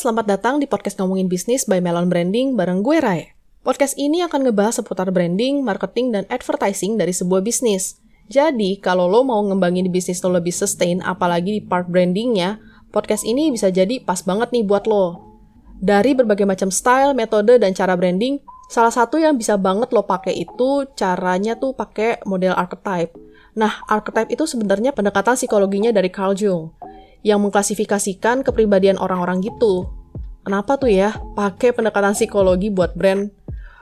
selamat datang di podcast Ngomongin Bisnis by Melon Branding bareng gue Rai. Podcast ini akan ngebahas seputar branding, marketing, dan advertising dari sebuah bisnis. Jadi, kalau lo mau ngembangin bisnis lo lebih sustain, apalagi di part brandingnya, podcast ini bisa jadi pas banget nih buat lo. Dari berbagai macam style, metode, dan cara branding, salah satu yang bisa banget lo pakai itu caranya tuh pakai model archetype. Nah, archetype itu sebenarnya pendekatan psikologinya dari Carl Jung yang mengklasifikasikan kepribadian orang-orang gitu. Kenapa tuh ya pakai pendekatan psikologi buat brand?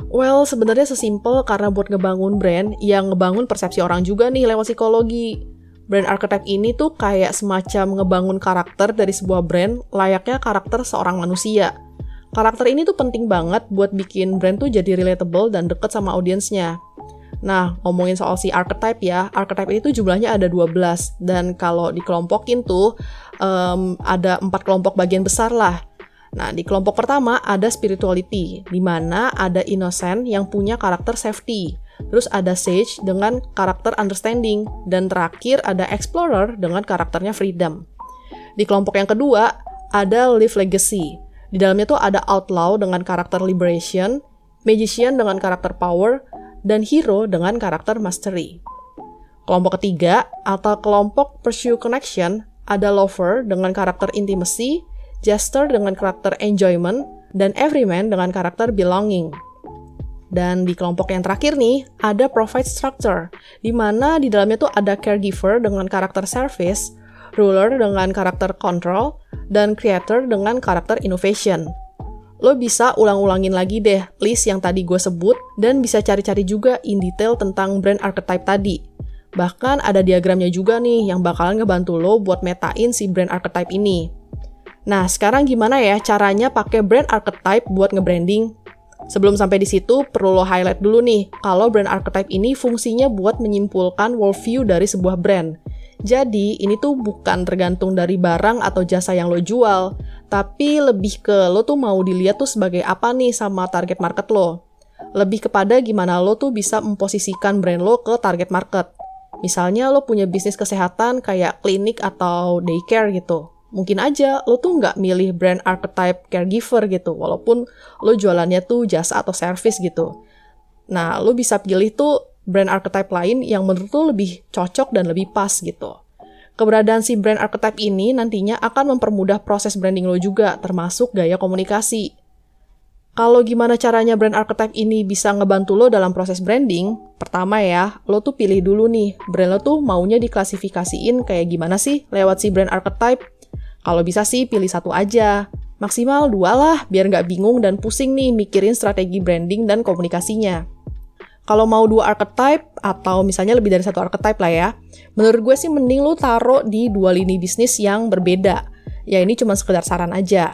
Well, sebenarnya sesimpel karena buat ngebangun brand yang ngebangun persepsi orang juga nih lewat psikologi. Brand archetype ini tuh kayak semacam ngebangun karakter dari sebuah brand layaknya karakter seorang manusia. Karakter ini tuh penting banget buat bikin brand tuh jadi relatable dan deket sama audiensnya. Nah, ngomongin soal si archetype ya, archetype itu jumlahnya ada 12 dan kalau dikelompokin tuh um, ada empat kelompok bagian besar lah. Nah, di kelompok pertama ada spirituality, di mana ada innocent yang punya karakter safety. Terus ada sage dengan karakter understanding dan terakhir ada explorer dengan karakternya freedom. Di kelompok yang kedua ada live legacy. Di dalamnya tuh ada outlaw dengan karakter liberation, magician dengan karakter power, dan hero dengan karakter mastery. Kelompok ketiga atau kelompok pursue connection ada lover dengan karakter intimacy, jester dengan karakter enjoyment, dan everyman dengan karakter belonging. Dan di kelompok yang terakhir nih, ada provide structure, di mana di dalamnya tuh ada caregiver dengan karakter service, ruler dengan karakter control, dan creator dengan karakter innovation lo bisa ulang-ulangin lagi deh list yang tadi gue sebut dan bisa cari-cari juga in detail tentang brand archetype tadi. Bahkan ada diagramnya juga nih yang bakalan ngebantu lo buat metain si brand archetype ini. Nah, sekarang gimana ya caranya pakai brand archetype buat nge-branding? Sebelum sampai di situ, perlu lo highlight dulu nih, kalau brand archetype ini fungsinya buat menyimpulkan worldview dari sebuah brand. Jadi, ini tuh bukan tergantung dari barang atau jasa yang lo jual, tapi lebih ke lo tuh mau dilihat tuh sebagai apa nih sama target market lo. Lebih kepada gimana lo tuh bisa memposisikan brand lo ke target market. Misalnya lo punya bisnis kesehatan kayak klinik atau daycare gitu. Mungkin aja lo tuh nggak milih brand archetype caregiver gitu, walaupun lo jualannya tuh jasa atau service gitu. Nah, lo bisa pilih tuh brand archetype lain yang menurut lo lebih cocok dan lebih pas gitu. Keberadaan si brand archetype ini nantinya akan mempermudah proses branding lo juga, termasuk gaya komunikasi. Kalau gimana caranya brand archetype ini bisa ngebantu lo dalam proses branding, pertama ya, lo tuh pilih dulu nih, brand lo tuh maunya diklasifikasiin kayak gimana sih lewat si brand archetype. Kalau bisa sih pilih satu aja, maksimal dua lah biar nggak bingung dan pusing nih mikirin strategi branding dan komunikasinya. Kalau mau dua archetype atau misalnya lebih dari satu archetype lah ya, menurut gue sih mending lu taruh di dua lini bisnis yang berbeda. Ya ini cuma sekedar saran aja.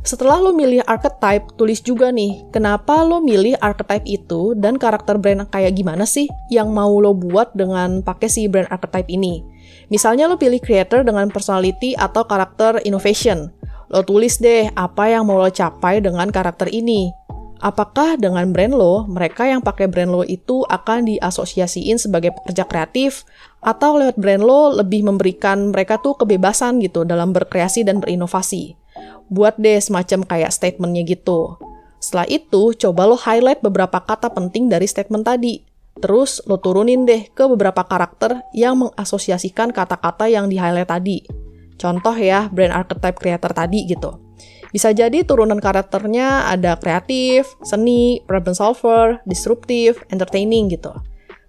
Setelah lo milih archetype, tulis juga nih, kenapa lo milih archetype itu dan karakter brand kayak gimana sih yang mau lo buat dengan pakai si brand archetype ini. Misalnya lo pilih creator dengan personality atau karakter innovation. Lo tulis deh apa yang mau lo capai dengan karakter ini apakah dengan brand lo, mereka yang pakai brand lo itu akan diasosiasiin sebagai pekerja kreatif, atau lewat brand lo lebih memberikan mereka tuh kebebasan gitu dalam berkreasi dan berinovasi. Buat deh semacam kayak statementnya gitu. Setelah itu, coba lo highlight beberapa kata penting dari statement tadi. Terus lo turunin deh ke beberapa karakter yang mengasosiasikan kata-kata yang di-highlight tadi. Contoh ya, brand archetype creator tadi gitu. Bisa jadi turunan karakternya ada kreatif, seni, problem solver, disruptif, entertaining gitu.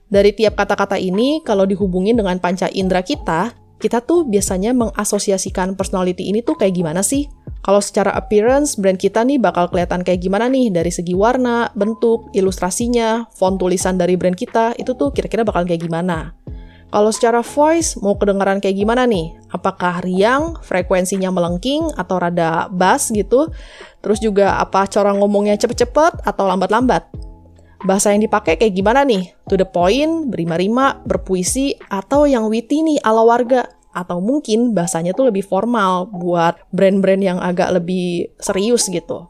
Dari tiap kata-kata ini, kalau dihubungin dengan panca indera kita, kita tuh biasanya mengasosiasikan personality ini tuh kayak gimana sih? Kalau secara appearance, brand kita nih bakal kelihatan kayak gimana nih dari segi warna, bentuk, ilustrasinya, font tulisan dari brand kita, itu tuh kira-kira bakal kayak gimana. Kalau secara voice, mau kedengaran kayak gimana nih? Apakah riang, frekuensinya melengking, atau rada bass gitu? Terus juga apa cara ngomongnya cepet-cepet atau lambat-lambat? Bahasa yang dipakai kayak gimana nih? To the point, berima-rima, berpuisi, atau yang witty nih ala warga? Atau mungkin bahasanya tuh lebih formal buat brand-brand yang agak lebih serius gitu.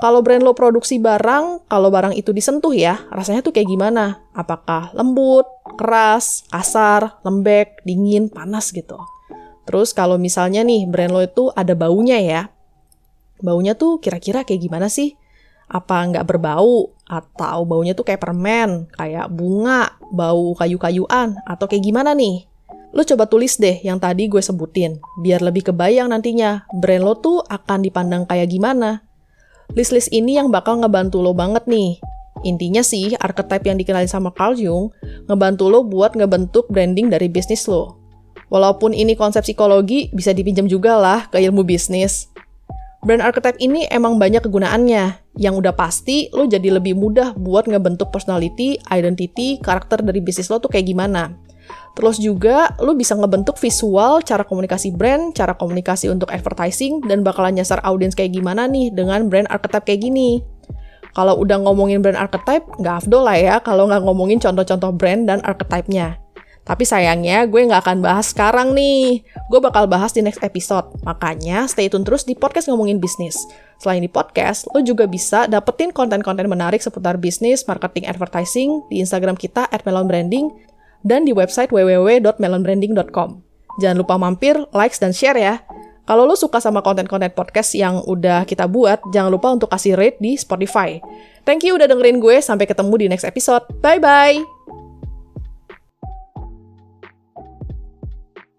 Kalau brand lo produksi barang, kalau barang itu disentuh ya, rasanya tuh kayak gimana? Apakah lembut, keras, kasar, lembek, dingin, panas gitu. Terus kalau misalnya nih brand lo itu ada baunya ya, baunya tuh kira-kira kayak gimana sih? Apa nggak berbau? Atau baunya tuh kayak permen, kayak bunga, bau kayu-kayuan, atau kayak gimana nih? Lo coba tulis deh yang tadi gue sebutin, biar lebih kebayang nantinya brand lo tuh akan dipandang kayak gimana. List-list ini yang bakal ngebantu lo banget nih. Intinya sih, archetype yang dikenali sama Carl Jung ngebantu lo buat ngebentuk branding dari bisnis lo. Walaupun ini konsep psikologi, bisa dipinjam juga lah ke ilmu bisnis. Brand archetype ini emang banyak kegunaannya. Yang udah pasti, lo jadi lebih mudah buat ngebentuk personality, identity, karakter dari bisnis lo tuh kayak gimana. Terus juga, lo bisa ngebentuk visual, cara komunikasi brand, cara komunikasi untuk advertising, dan bakalan nyasar audiens kayak gimana nih dengan brand archetype kayak gini. Kalau udah ngomongin brand archetype, nggak afdol lah ya kalau nggak ngomongin contoh-contoh brand dan archetype-nya. Tapi sayangnya gue nggak akan bahas sekarang nih. Gue bakal bahas di next episode. Makanya stay tune terus di podcast ngomongin bisnis. Selain di podcast, lo juga bisa dapetin konten-konten menarik seputar bisnis, marketing, advertising di Instagram kita melonbranding dan di website www.melonbranding.com. Jangan lupa mampir, likes, dan share ya. Kalau lo suka sama konten-konten podcast yang udah kita buat, jangan lupa untuk kasih rate di Spotify. Thank you udah dengerin gue, sampai ketemu di next episode. Bye-bye!